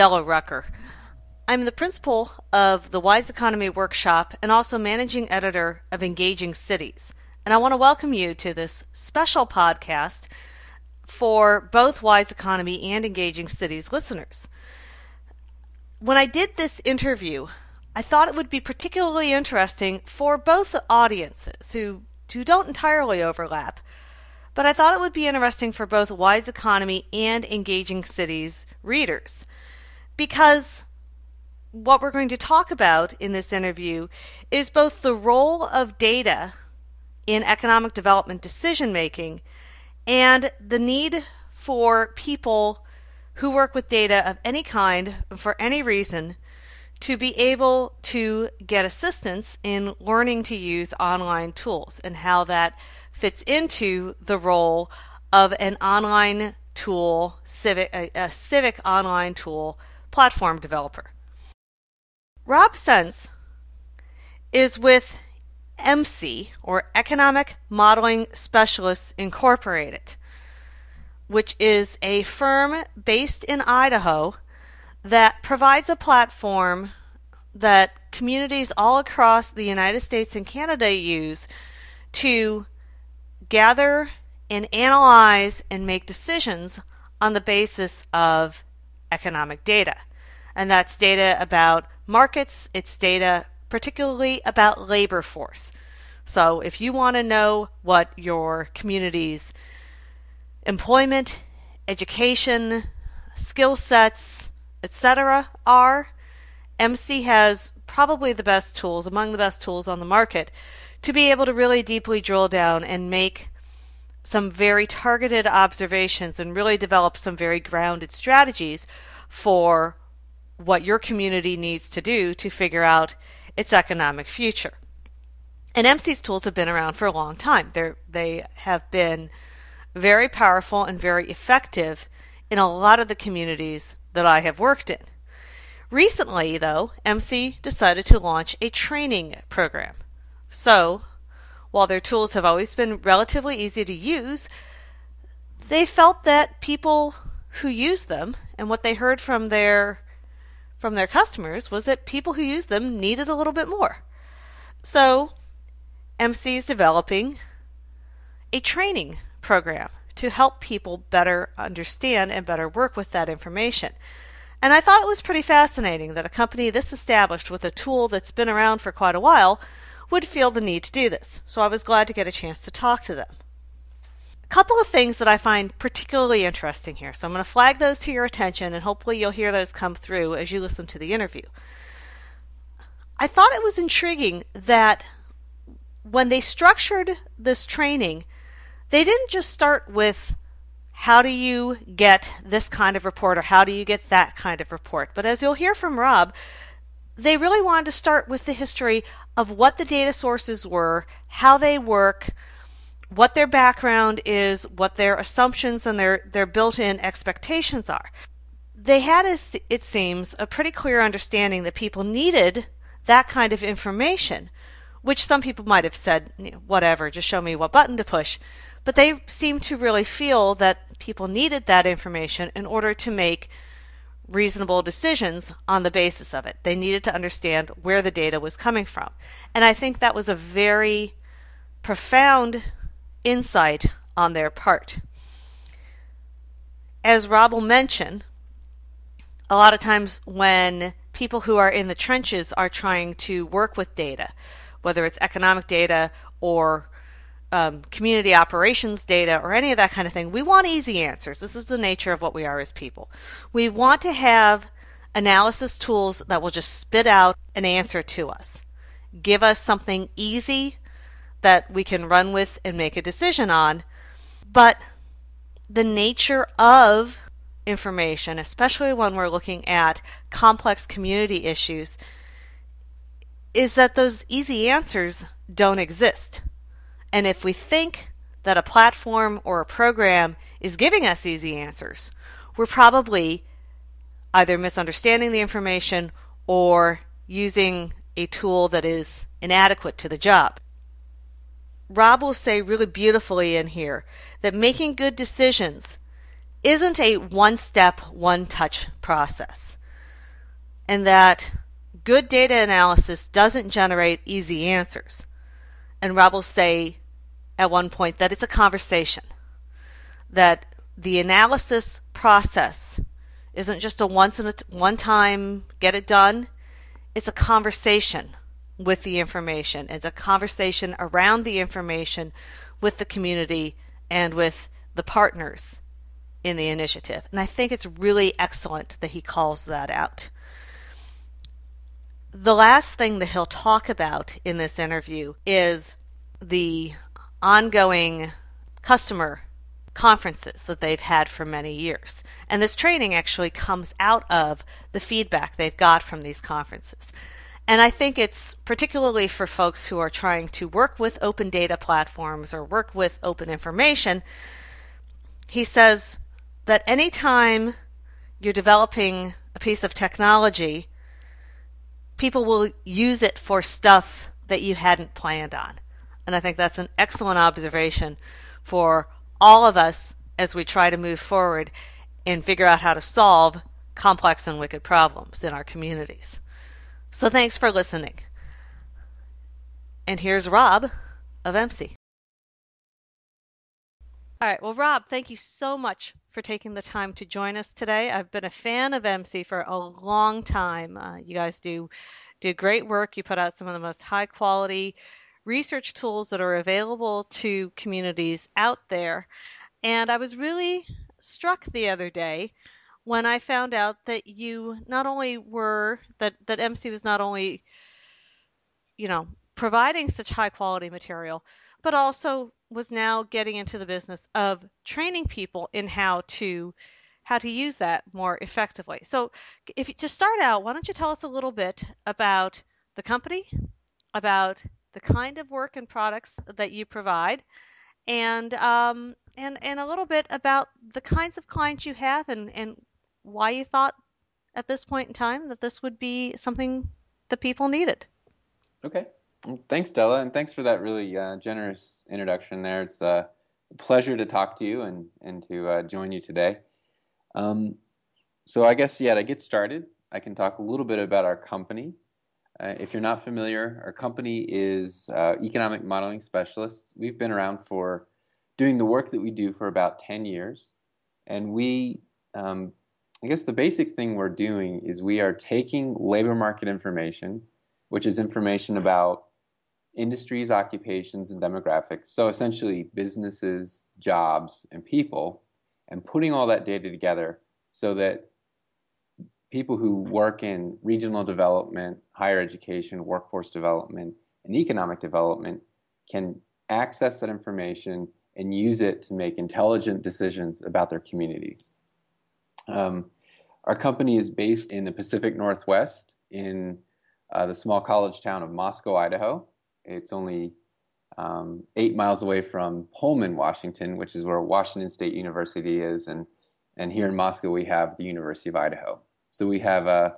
Della Rucker. I'm the principal of the Wise Economy Workshop and also managing editor of Engaging Cities. And I want to welcome you to this special podcast for both Wise Economy and Engaging Cities listeners. When I did this interview, I thought it would be particularly interesting for both audiences who, who don't entirely overlap. But I thought it would be interesting for both Wise Economy and Engaging Cities readers because what we're going to talk about in this interview is both the role of data in economic development decision making and the need for people who work with data of any kind for any reason to be able to get assistance in learning to use online tools and how that fits into the role of an online tool civic a, a civic online tool platform developer. Rob Sentz is with EMSI, or Economic Modeling Specialists Incorporated, which is a firm based in Idaho that provides a platform that communities all across the United States and Canada use to gather and analyze and make decisions on the basis of economic data. And that's data about markets, it's data particularly about labor force. So if you want to know what your community's employment, education, skill sets, etc. are, EMSI has probably the best tools, among the best tools on the market, to be able to really deeply drill down and make some very targeted observations and really develop some very grounded strategies for what your community needs to do to figure out its economic future. And EMSI's tools have been around for a long time. They're, they have been very powerful and very effective in a lot of the communities that I have worked in. Recently, though, EMSI decided to launch a training program. So, while their tools have always been relatively easy to use, they felt that people who use them and what they heard from their from their customers was that people who used them needed a little bit more. So, EMSI is developing a training program to help people better understand and better work with that information. And I thought it was pretty fascinating that a company this established with a tool that's been around for quite a while would feel the need to do this. So I was glad to get a chance to talk to them. A couple of things that I find particularly interesting here. So I'm going to flag those to your attention and hopefully you'll hear those come through as you listen to the interview. I thought it was intriguing that when they structured this training, they didn't just start with how do you get this kind of report or how do you get that kind of report. But as you'll hear from Rob, they really wanted to start with the history of what the data sources were, how they work, what their background is, what their assumptions and their, their built in expectations are. They had, it seems, a pretty clear understanding that people needed that kind of information, which some people might have said, whatever, just show me what button to push. But they seemed to really feel that people needed that information in order to make reasonable decisions on the basis of it. They needed to understand where the data was coming from. And I think that was a very profound insight on their part. As Rob will mention, a lot of times when people who are in the trenches are trying to work with data, whether it's economic data or um, community operations data or any of that kind of thing. We want easy answers. This is the nature of what we are as people. We want to have analysis tools that will just spit out an answer to us, give us something easy that we can run with and make a decision on. But the nature of information, especially when we're looking at complex community issues, is that those easy answers don't exist. And if we think that a platform or a program is giving us easy answers, we're probably either misunderstanding the information or using a tool that is inadequate to the job. Rob will say really beautifully in here that making good decisions isn't a one step, one touch process. and that good data analysis doesn't generate easy answers. And Rob will say at one point that it's a conversation, that the analysis process isn't just a once in a t- one time get it done. It's a conversation with the information. It's a conversation around the information with the community and with the partners in the initiative. And I think it's really excellent that he calls that out. The last thing that he'll talk about in this interview is the ongoing customer conferences that they've had for many years. And this training actually comes out of the feedback they've got from these conferences. And I think it's particularly for folks who are trying to work with open data platforms or work with open information. He says that anytime you're developing a piece of technology, people will use it for stuff that you hadn't planned on. And I think that's an excellent observation for all of us as we try to move forward and figure out how to solve complex and wicked problems in our communities. So thanks for listening. And here's Rob of EMSI. All right. Well, Rob, thank you so much for taking the time to join us today. I've been a fan of EMSI for a long time. Uh, you guys do do great work. You put out some of the most high quality research tools that are available to communities out there. And I was really struck the other day when I found out that you not only were that that EMSI was not only you know providing such high quality material, but also was now getting into the business of training people in how to how to use that more effectively. So, if to start out, why don't you tell us a little bit about the company, about the kind of work and products that you provide, and um, and and a little bit about the kinds of clients you have and and why you thought at this point in time that this would be something that people needed. Okay. Well, thanks, Della, and thanks for that really uh, generous introduction there. It's uh, a pleasure to talk to you and, and to uh, join you today. Um, so, I guess, yeah, to get started, I can talk a little bit about our company uh, if you're not familiar, our company is uh, Economic Modeling Specialists. We've been around for doing the work that we do for about 10 years. And we, um, I guess the basic thing we're doing is we are taking labor market information, which is information about industries, occupations, and demographics. So essentially, businesses, jobs, and people, and putting all that data together so that people who work in regional development, higher education, workforce development, and economic development can access that information and use it to make intelligent decisions about their communities. Um, our company is based in the Pacific Northwest in uh, the small college town of Moscow, Idaho. It's only um, eight miles away from Pullman, Washington, which is where Washington State University is. And, and here in Moscow, we have the University of Idaho. So we have a uh,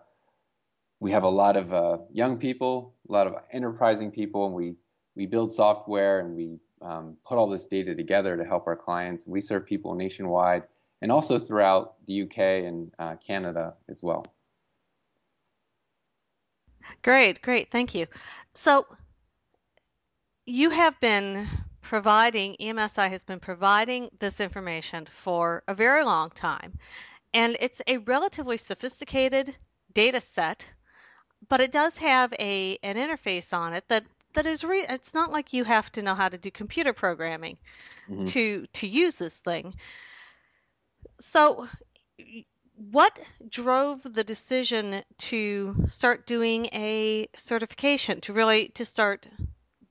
we have a lot of uh, young people, a lot of enterprising people, and we we build software and we um, put all this data together to help our clients. We serve people nationwide and also throughout the UK and uh, Canada as well. Great, great, thank you. So you have been providing EMSI has been providing this information for a very long time. And it's a relatively sophisticated data set, but it does have a an interface on it that that is re- it's not like you have to know how to do computer programming mm-hmm. to to use this thing. So what drove the decision to start doing a certification to really to start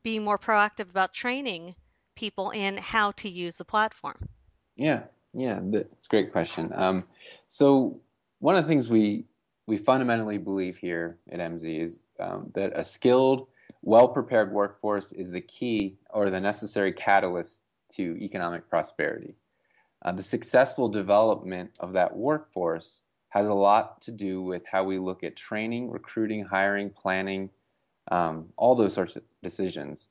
being more proactive about training people in how to use the platform? Yeah, yeah, that's a great question. Um, so one of the things we we fundamentally believe here at EMSI is um, that a skilled, well-prepared workforce is the key or the necessary catalyst to economic prosperity. Uh, the successful development of that workforce has a lot to do with how we look at training, recruiting, hiring, planning, um, all those sorts of decisions.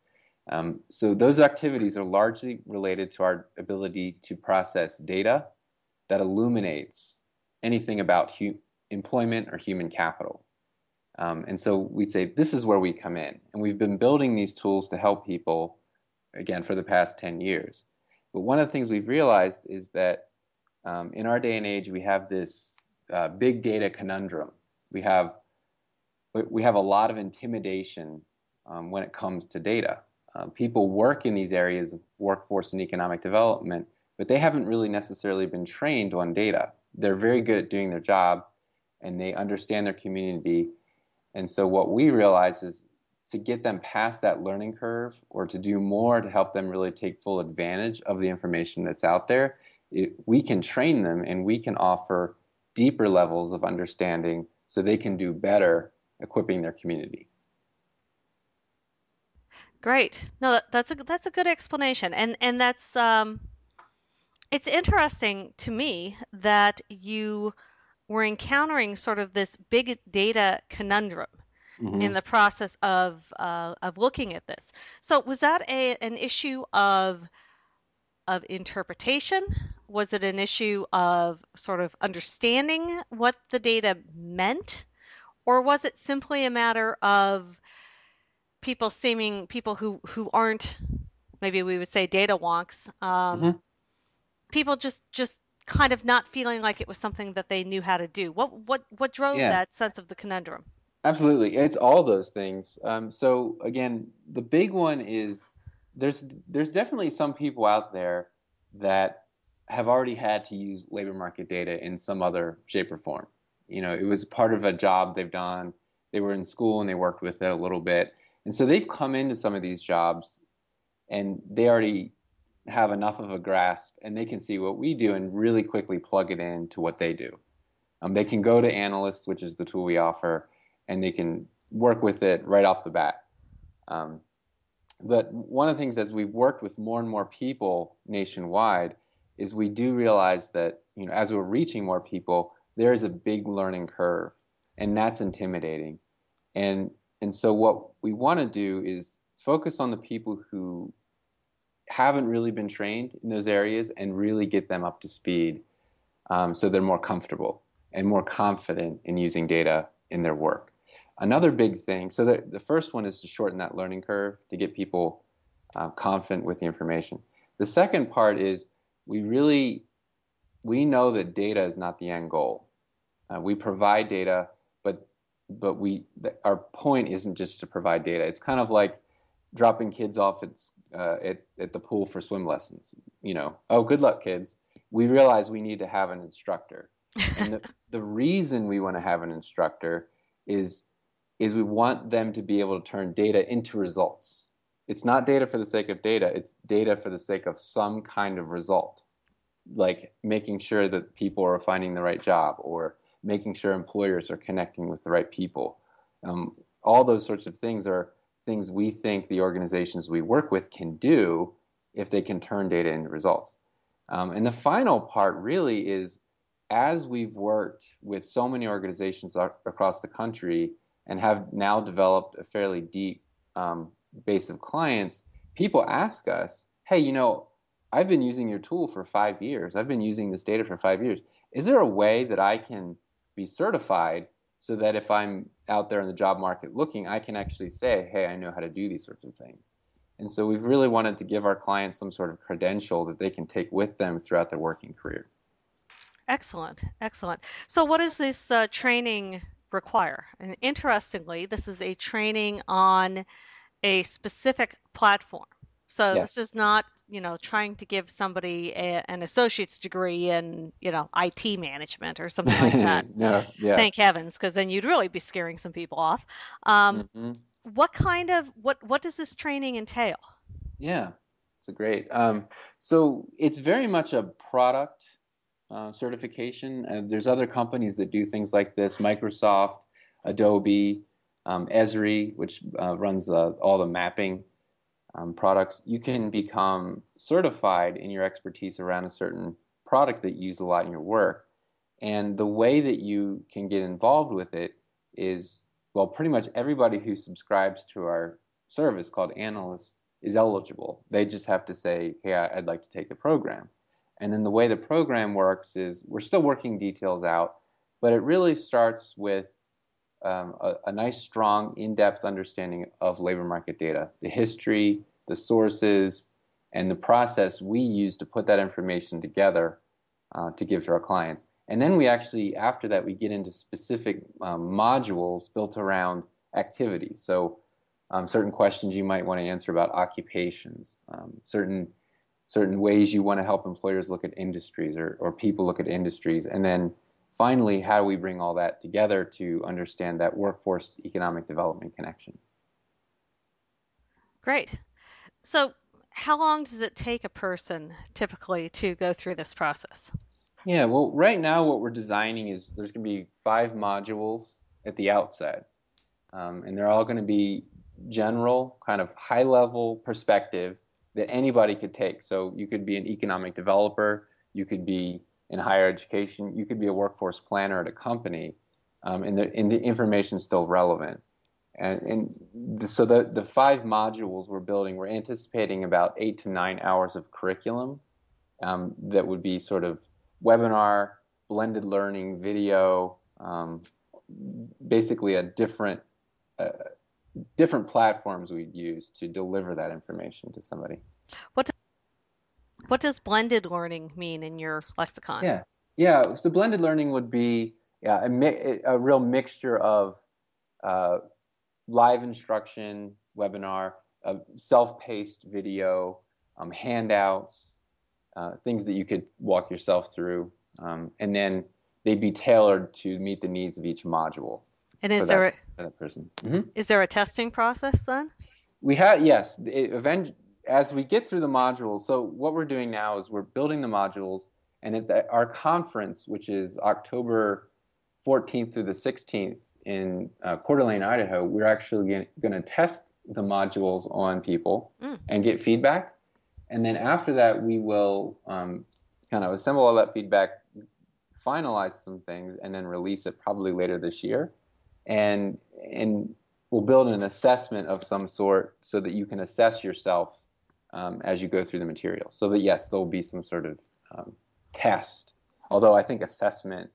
Um, so those activities are largely related to our ability to process data that illuminates anything about hu- employment or human capital. Um, and so we'd say, this is where we come in. And we've been building these tools to help people, again, for the past 10 years. But one of the things we've realized is that um, in our day and age, we have this uh, big data conundrum. We have, we have a lot of intimidation um, when it comes to data. Uh, people work in these areas of workforce and economic development, but they haven't really necessarily been trained on data. They're very good at doing their job and they understand their community and so what we realize is to get them past that learning curve or to do more to help them really take full advantage of the information that's out there, it, we can train them and we can offer deeper levels of understanding so they can do better equipping their community. Great. No, that's a that's a good explanation, and and that's um, it's interesting to me that you we're encountering sort of this big data conundrum mm-hmm. in the process of uh, of looking at this. So was that a an issue of of interpretation? Was it an issue of sort of understanding what the data meant, or was it simply a matter of people seeming people who who aren't maybe we would say data wonks um, mm-hmm. people just just kind of not feeling like it was something that they knew how to do. What what what drove yeah. that sense of the conundrum? Absolutely, it's all those things. Um, so again, the big one is there's there's definitely some people out there that have already had to use labor market data in some other shape or form. You know, it was part of a job they've done. They were in school and they worked with it a little bit, and so they've come into some of these jobs, and they already have enough of a grasp and they can see what we do and really quickly plug it into what they do. Um, they can go to Analyst, which is the tool we offer, and they can work with it right off the bat. Um, but one of the things as we've worked with more and more people nationwide is we do realize that you know as we're reaching more people, there is a big learning curve, and that's intimidating. And and so what we want to do is focus on the people who haven't really been trained in those areas and really get them up to speed um, so they're more comfortable and more confident in using data in their work. Another big thing, so the, the first one is to shorten that learning curve to get people uh, confident with the information. The second part is we really, we know that data is not the end goal. Uh, we provide data, but we our point isn't just to provide data. It's kind of like dropping kids off at, uh, at, at the pool for swim lessons. You know, oh, good luck, kids. We realize we need to have an instructor. and the, the reason we want to have an instructor is, is we want them to be able to turn data into results. It's not data for the sake of data, it's data for the sake of some kind of result, like making sure that people are finding the right job or making sure employers are connecting with the right people. Um, all those sorts of things are things we think the organizations we work with can do if they can turn data into results. Um, and the final part really is as we've worked with so many organizations across the country and have now developed a fairly deep um, base of clients, people ask us, hey, you know, I've been using your tool for five years. I've been using this data for five years. Is there a way that I can be certified so that if I'm out there in the job market looking, I can actually say, hey, I know how to do these sorts of things. And so we've really wanted to give our clients some sort of credential that they can take with them throughout their working career. Excellent, excellent. So, what does this uh, training require? And interestingly, this is a training on a specific platform. So yes. this is not, you know, trying to give somebody a, an associate's degree in, you know, IT management or something like that. no, yeah. Thank heavens, because then you'd really be scaring some people off. Um, mm-hmm. What kind of what what does this training entail? Yeah, it's a great. Um, so it's very much a product uh, certification. Uh, there's other companies that do things like this: Microsoft, Adobe, um, Esri, which uh, runs uh, all the mapping um, products, you can become certified in your expertise around a certain product that you use a lot in your work. And the way that you can get involved with it is well, pretty much everybody who subscribes to our service called Analyst is eligible. They just have to say, hey, I'd like to take the program. And then the way the program works is we're still working details out, but it really starts with um, a, a, nice, strong, in-depth understanding of labor market data, the history, the sources, and the process we use to put that information together uh, to give to our clients. And then we actually, after that, we get into specific um, modules built around activities. So um, certain questions you might want to answer about occupations, um, certain certain ways you want to help employers look at industries or, or people look at industries, and then finally, how do we bring all that together to understand that workforce economic development connection? Great. So, how long does it take a person typically to go through this process? Yeah, well, right now, what we're designing is there's going to be five modules at the outset, um, and they're all going to be general, kind of high level perspective that anybody could take. So, you could be an economic developer, you could be in higher education, you could be a workforce planner at a company, um, and, the, and the information is still relevant. And, and so the, the five modules we're building, we're anticipating about eight to nine hours of curriculum um, that would be sort of webinar, blended learning, video, um, basically a different uh, different platforms we'd use to deliver that information to somebody. What what does blended learning mean in your lexicon? Yeah, yeah. So blended learning would be yeah, a, mi- a real mixture of uh, live instruction, webinar, uh, self-paced video, um, handouts, uh, things that you could walk yourself through, um, and then they'd be tailored to meet the needs of each module. And is there that, a, that person? Mm-hmm. Is there a testing process then? We have yes. It, event, as we get through the modules, so what we're doing now is we're building the modules, and at the, our conference, which is October 14th through the 16th in uh, Coeur d'Alene, Idaho, we're actually going to test the modules on people mm. and get feedback. And then after that, we will um, kind of assemble all that feedback, finalize some things, and then release it probably later this year. And and we'll build an assessment of some sort so that you can assess yourself um, as you go through the material. So that yes, there will be some sort of um, test. Although I think assessment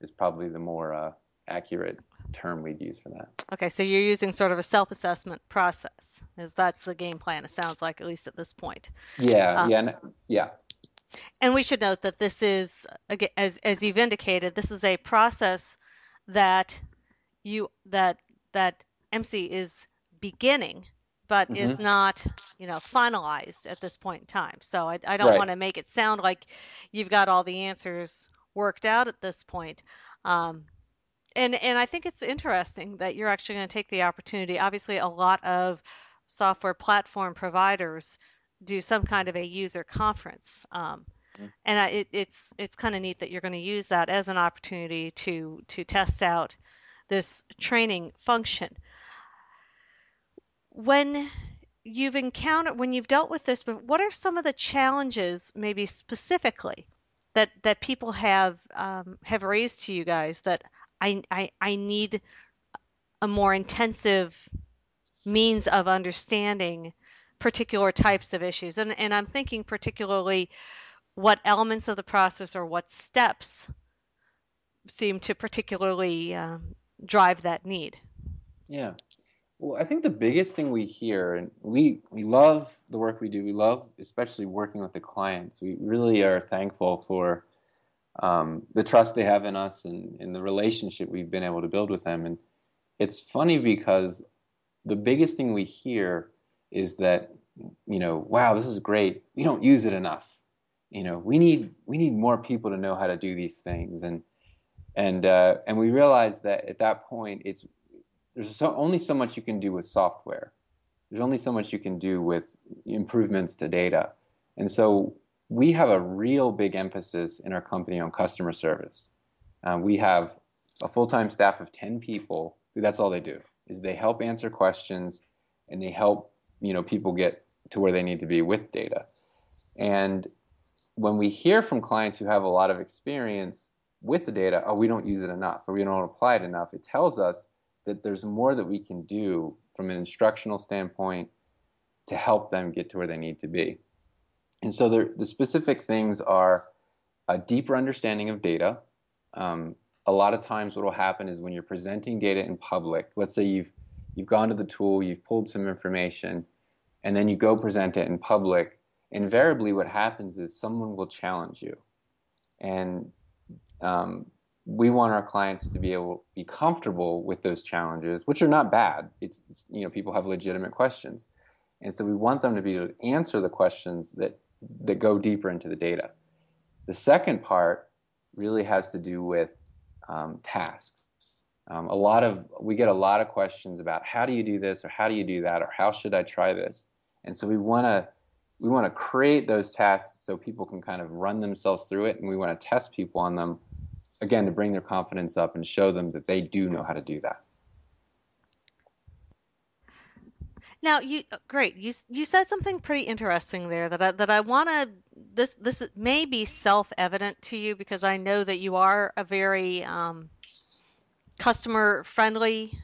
is probably the more uh, accurate term we'd use for that. Okay, so you're using sort of a self-assessment process, is that's the game plan? It sounds like, at least at this point. Yeah, um, yeah, yeah. And we should note that this is, as as you've indicated, this is a process that you that that EMSI is beginning, but mm-hmm. is not, you know, finalized at this point in time. So I, I don't right. want to make it sound like you've got all the answers worked out at this point. Um, and and I think it's interesting that you're actually going to take the opportunity. Obviously, a lot of software platform providers do some kind of a user conference, um, mm-hmm. and I, it, it's it's kind of neat that you're going to use that as an opportunity to to test out this training function. When you've encountered when you've dealt with this, but what are some of the challenges, maybe specifically, that that people have um, have raised to you guys that I, I, I need a more intensive means of understanding particular types of issues. And, and I'm thinking particularly what elements of the process or what steps seem to particularly um, drive that need. Yeah. Well, I think the biggest thing we hear, and we, we love the work we do, we love especially working with the clients. We really are thankful for um, the trust they have in us and, and the relationship we've been able to build with them. And it's funny because the biggest thing we hear is that, you know, wow, this is great. We don't use it enough. You know, we need we need more people to know how to do these things. And and uh, and we realize that at that point, it's there's so, only so much you can do with software. There's only so much you can do with improvements to data. And so we have a real big emphasis in our company on customer service. Uh, we have a full-time staff of 10 people who that's all they do is they help answer questions and they help you know people get to where they need to be with data and when we hear from clients who have a lot of experience with the data oh we don't use it enough or we don't apply it enough it tells us that there's more that we can do from an instructional standpoint to help them get to where they need to be and so the specific things are a deeper understanding of data, um, a lot of times what will happen is when you're presenting data in public, let's say you've you've gone to the tool, you've pulled some information, and then you go present it in public, invariably what happens is someone will challenge you. And um, we want our clients to be able to be comfortable with those challenges, which are not bad. It's, it's, you know people have legitimate questions, and so we want them to be able to answer the questions that that go deeper into the data. The second part really has to do with um, tasks. Um, a lot of we get a lot of questions about how do you do this or how do you do that or how should I try this, and so we want to we want to create those tasks so people can kind of run themselves through it, and we want to test people on them again to bring their confidence up and show them that they do know how to do that. Now you uh, great you you said something pretty interesting there that I, that I want to this this may be self evident to you because I know that you are a very um, customer friendly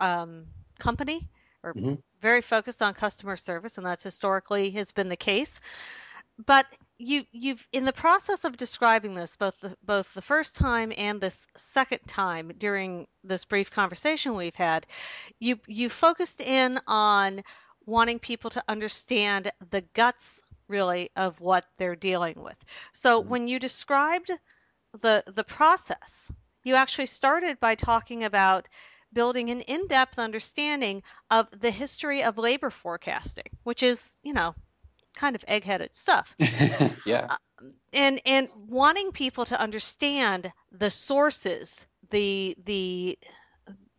um, company or mm-hmm. very focused on customer service and that's historically has been the case but you you've in the process of describing this both the, both the first time and this second time during this brief conversation we've had you you focused in on wanting people to understand the guts really of what they're dealing with so mm-hmm. when you described the the process you actually started by talking about building an in-depth understanding of the history of labor forecasting which is you know kind of egg-headed stuff. yeah. Uh, and and wanting people to understand the sources, the the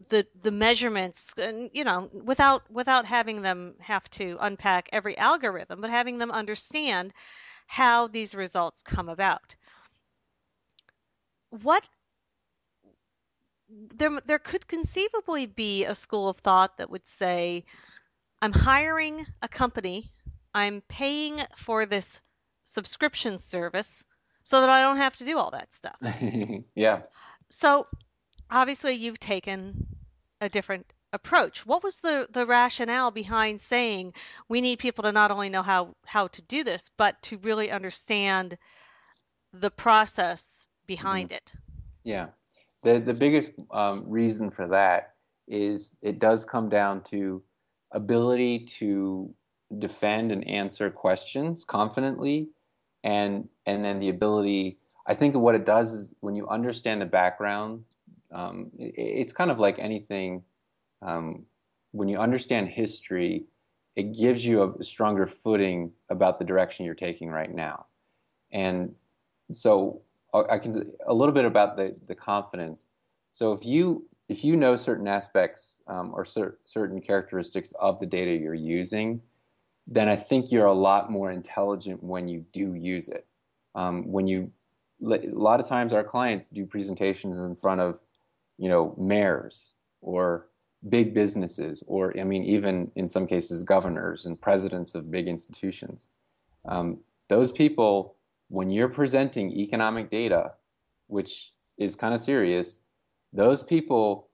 the the measurements and you know without without having them have to unpack every algorithm but having them understand how these results come about what there there could conceivably be a school of thought that would say i'm hiring a company I'm paying for this subscription service so that I don't have to do all that stuff. yeah. So obviously you've taken a different approach. What was the, the rationale behind saying we need people to not only know how, how to do this, but to really understand the process behind mm-hmm. it? Yeah. The, the biggest um, reason for that is it does come down to ability to defend and answer questions confidently and and then the ability i think what it does is when you understand the background um, it, it's kind of like anything um, when you understand history it gives you a stronger footing about the direction you're taking right now. And so uh, i can a little bit about the, the confidence. So if you if you know certain aspects um, or cer- certain characteristics of the data you're using then I think you're a lot more intelligent when you do use it. Um, when you, a lot of times our clients do presentations in front of, you know, mayors or big businesses, or I mean, even in some cases, governors and presidents of big institutions. Um, those people, when you're presenting economic data, which is kind of serious, those people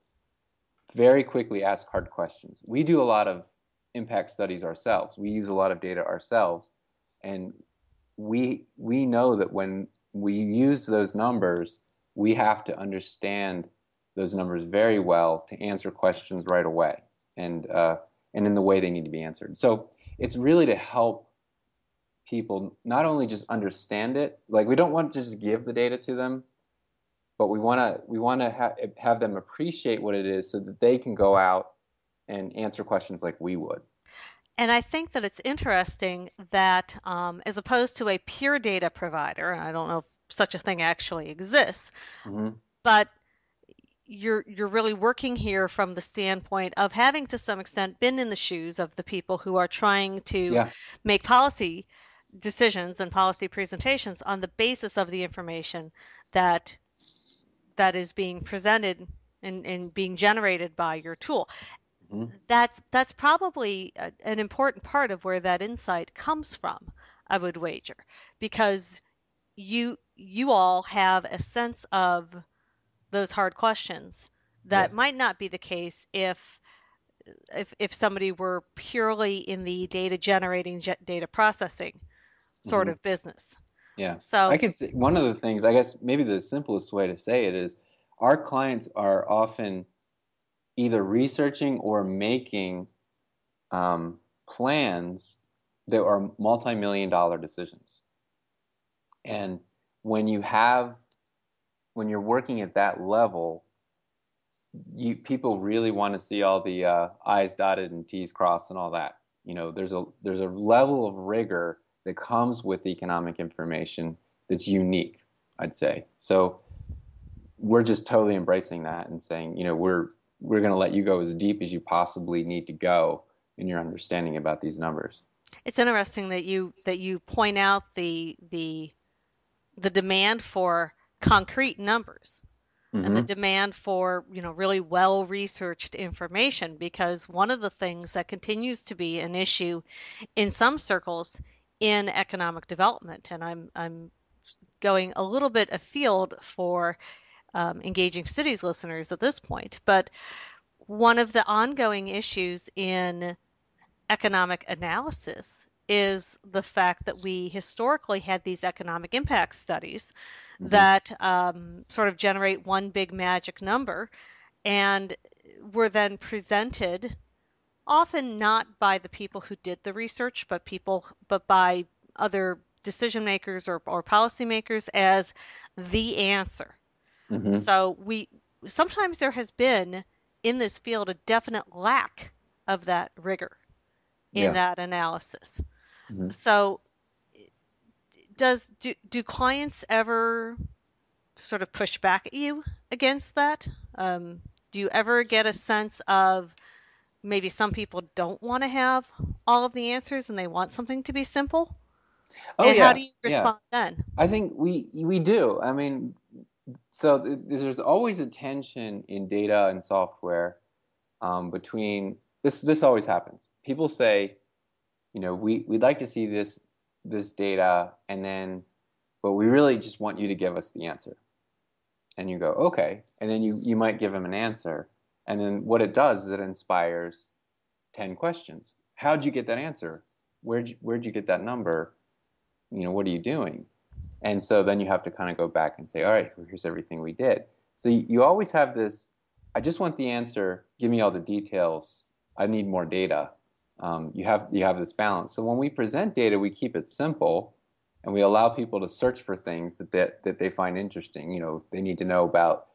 very quickly ask hard questions. We do a lot of impact studies ourselves. We use a lot of data ourselves, and we we know that when we use those numbers, we have to understand those numbers very well to answer questions right away, and uh, and in the way they need to be answered. So it's really to help people not only just understand it, like we don't want to just give the data to them, but we want to we want to ha- have them appreciate what it is so that they can go out and answer questions like we would. And I think that it's interesting that, um, as opposed to a pure data provider, I don't know if such a thing actually exists, mm-hmm. but you're you're really working here from the standpoint of having to some extent been in the shoes of the people who are trying to yeah. make policy decisions and policy presentations on the basis of the information that that is being presented and, and being generated by your tool mm-hmm. that's that's probably a, an important part of where that insight comes from. I would wager because you you all have a sense of those hard questions that yes. might not be the case if if if somebody were purely in the data generating data processing sort mm-hmm. of business yeah so i could say one of the things i guess maybe the simplest way to say it is our clients are often either researching or making um, plans that are multi-million dollar decisions. And when you have, when you're working at that level, you people really want to see all the uh, I's dotted and T's crossed and all that. You know, there's a there's a level of rigor that comes with economic information that's unique. I'd say so. We're just totally embracing that and saying, you know, we're we're going to let you go as deep as you possibly need to go in your understanding about these numbers. It's interesting that you that you point out the the the demand for concrete numbers mm-hmm. and the mm-hmm. demand for you know really well researched information because one of the things that continues to be an issue in some circles in economic development and I'm I'm going a little bit afield for um, engaging cities listeners at this point. But one of the ongoing issues in economic analysis is the fact that we historically had these economic impact studies mm-hmm. that um, sort of generate one big magic number and were then presented often not by the people who did the research but people but by other decision makers or, or policymakers as the answer Mm-hmm. So we sometimes there has been in this field a definite lack of that rigor in yeah. that analysis. Mm-hmm. So does do, do clients ever sort of push back at you against that? Um, do you ever get a sense of maybe some people don't want to have all of the answers and they want something to be simple? Oh, and yeah. how do you respond yeah. then? I think we we do. I mean, so th- there's always a tension in data and software um, between this. This always happens. People say, you know, we we'd like to see this this data, and then, but we really just want you to give us the answer. And you go, okay, and then you you might give them an answer, and then what it does is it inspires ten questions. How'd you get that answer? Where'd you, where'd you get that number? You know, what are you doing? And so then you have to kind of go back and say, all right, here's everything we did. So you, always have this I just want the answer, give me all the details. I need more data. Um, you, have, you have this balance. So when we present data, we keep it simple and we allow people to search for things that, that, that they find interesting. You know, they need to know about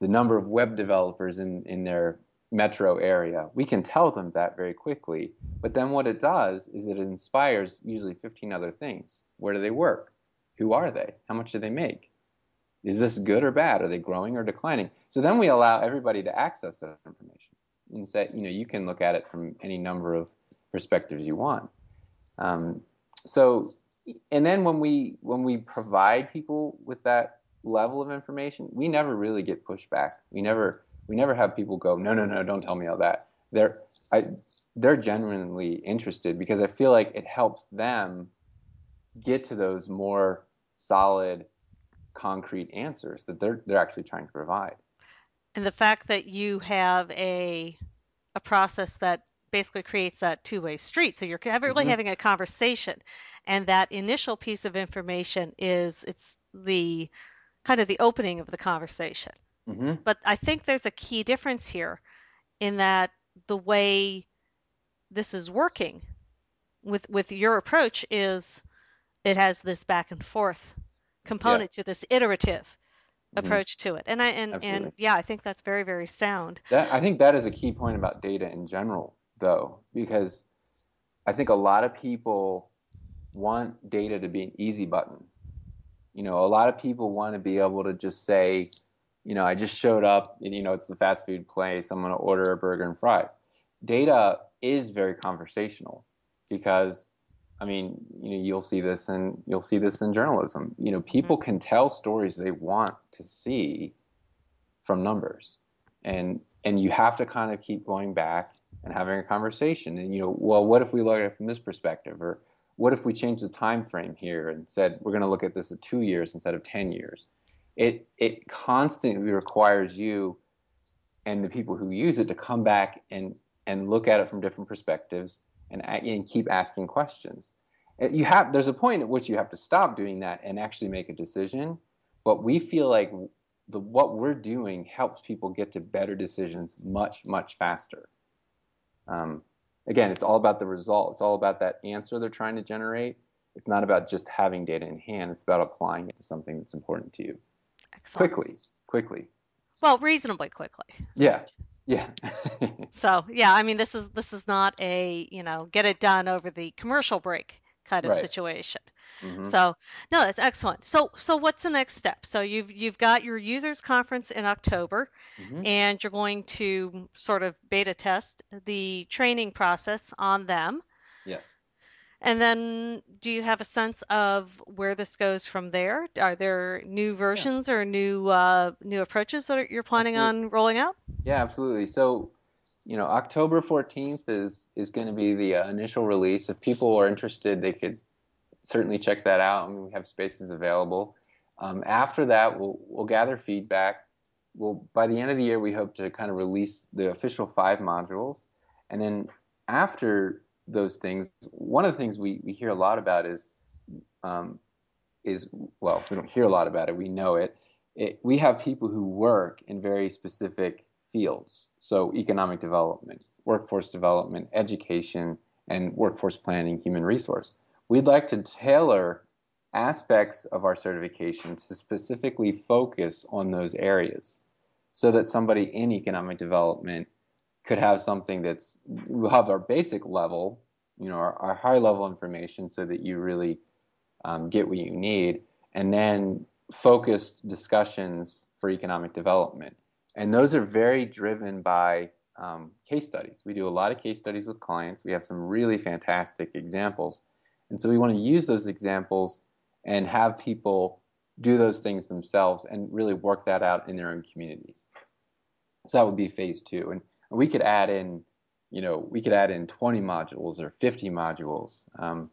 the number of web developers in, in their metro area. We can tell them that very quickly. But then what it does is it inspires usually 15 other things. Where do they work? Who are they? How much do they make? Is this good or bad? Are they growing or declining? So then we allow everybody to access that information and say, you know, you can look at it from any number of perspectives you want. Um, so, and then when we when we provide people with that level of information, we never really get pushback. We never we never have people go, no, no, no, don't tell me all that. They're I, they're genuinely interested because I feel like it helps them get to those more solid, concrete answers that they're they're actually trying to provide. And the fact that you have a a process that basically creates that two-way street so you're really mm-hmm. having a conversation and that initial piece of information is it's the kind of the opening of the conversation mm-hmm. but i think there's a key difference here in that the way this is working with with your approach is it has this back and forth component yeah. to this iterative mm-hmm. approach to it. And i and, and yeah i think that's very very sound. That, i think that is a key point about data in general though because i think a lot of people want data to be an easy button. You know a lot of people want to be able to just say you know i just showed up and you know it's the fast food place. I'm going to order a burger and fries. Data is very conversational because I mean, you know, you'll see this and you'll see this in journalism. You know, people mm-hmm. can tell stories they want to see from numbers, and and you have to kind of keep going back and having a conversation. And you know, well, what if we look at it from this perspective, or what if we change the time frame here and said we're going to look at this at two years instead of ten years? It it constantly requires you and the people who use it to come back and and look at it from different perspectives and, and keep asking questions. You have there's a point at which you have to stop doing that and actually make a decision. But we feel like the what we're doing helps people get to better decisions much much faster. Um, again, it's all about the result. It's all about that answer they're trying to generate. It's not about just having data in hand. It's about applying it to something that's important to you. Excellent. Quickly, quickly. Well, reasonably quickly. Yeah. Yeah. so yeah, I mean, this is this is not a you know get it done over the commercial break kind of right. situation. Mm-hmm. So no, that's excellent. So so what's the next step? So you've you've got your users conference in October, mm-hmm. and you're going to sort of beta test the training process on them. And then, do you have a sense of where this goes from there? Are there new versions or new uh, new approaches that you're planning absolutely. on rolling out? Yeah, absolutely. So, you know, October 14th is is going to be the uh, initial release. If people are interested, they could certainly check that out. I mean, we have spaces available. Um, after that, we'll we'll gather feedback. We'll by the end of the year, we hope to kind of release the official five modules, and then after those things, one of the things we, we hear a lot about is um, is well, we don't hear a lot about it. We know it. it. We have people who work in very specific fields, so economic development, workforce development, education, and workforce planning, human resource. We'd like to tailor aspects of our certification to specifically focus on those areas so that somebody in economic development could have something that's we'll have our basic level, you know, our, our high level information so that you really um, get what you need, and then focused discussions for economic development. And those are very driven by um, case studies. We do a lot of case studies with clients. We have some really fantastic examples. And so we want to use those examples and have people do those things themselves and really work that out in their own communities. So that would be phase two. And we could add in, you know, we could add in 20 modules or 50 modules um,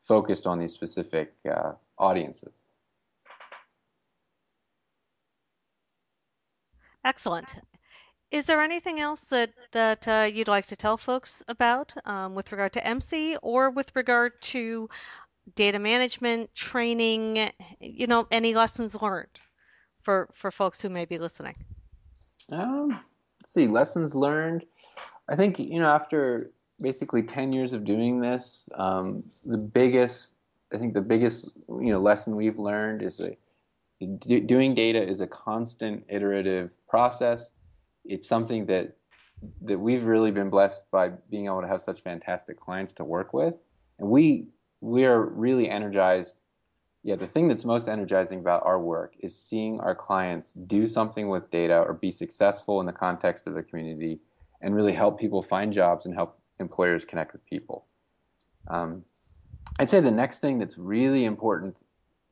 focused on these specific uh, audiences. Excellent. Is there anything else that that uh, you'd like to tell folks about um, with regard to EMSI or with regard to data management training? You know, any lessons learned for for folks who may be listening? Um, see, lessons learned. I think you know after basically ten years of doing this, um, the biggest I think the biggest you know lesson we've learned is that doing data is a constant iterative process it's something that that we've really been blessed by being able to have such fantastic clients to work with, and we we are really energized. Yeah, the thing that's most energizing about our work is seeing our clients do something with data or be successful in the context of the community and really help people find jobs and help employers connect with people. Um, I'd say the next thing that's really important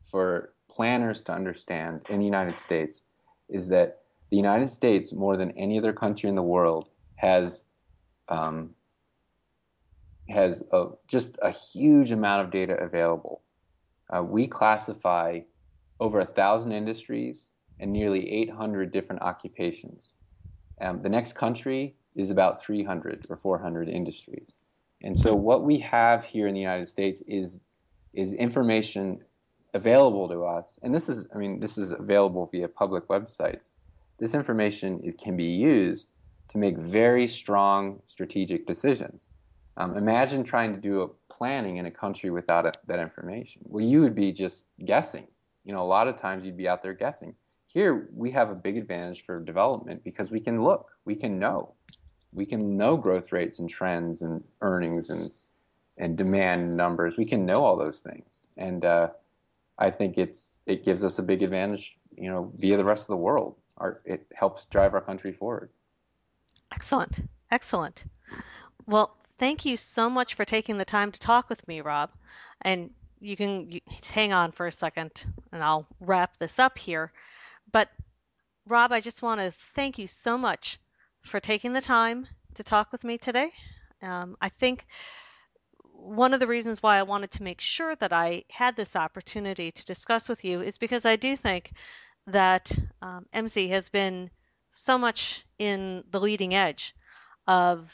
for planners to understand in the United States is that the United States, more than any other country in the world, has um, has a, just a huge amount of data available. Uh, we classify over a thousand industries and nearly 800 different occupations. Um, the next country is about 300 or 400 industries. And so what we have here in the United States is is information available to us, and this is I mean this is available via public websites this information is, can be used to make very strong strategic decisions. Um, imagine trying to do a planning in a country without a, that information. Well, you would be just guessing. You know, a lot of times you'd be out there guessing. Here, we have a big advantage for development because we can look, we can know. We can know growth rates and trends and earnings and, and demand numbers. We can know all those things. And uh, I think it's, it gives us a big advantage, you know, via the rest of the world our, it helps drive our country forward. Excellent. Excellent. Well, thank you so much for taking the time to talk with me, Rob. And you can you, hang on for a second and I'll wrap this up here. But, Rob, I just want to thank you so much for taking the time to talk with me today. Um, I think one of the reasons why I wanted to make sure that I had this opportunity to discuss with you is because I do think that um, EMSI has been so much in the leading edge of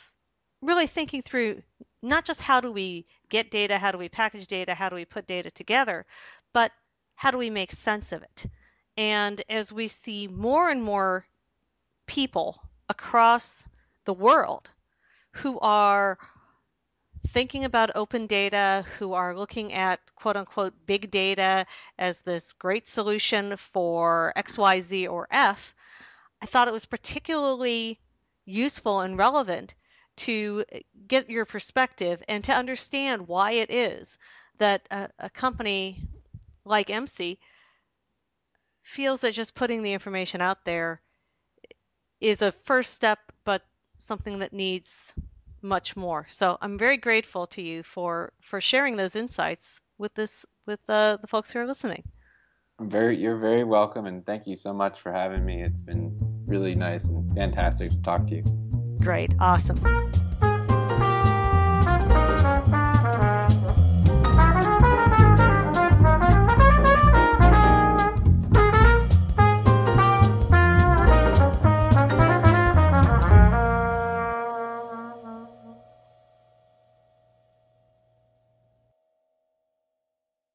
really thinking through not just how do we get data, how do we package data, how do we put data together, but how do we make sense of it? And as we see more and more people across the world who are thinking about open data, who are looking at quote unquote big data as this great solution for X, Y, Z, or F, I thought it was particularly useful and relevant to get your perspective and to understand why it is that a, a company like EMSI feels that just putting the information out there is a first step, but something that needs much more. So I'm very grateful to you for for sharing those insights with this with uh, the folks who are listening. I'm very you're very welcome and thank you so much for having me. It's been really nice and fantastic to talk to you. Great. Awesome.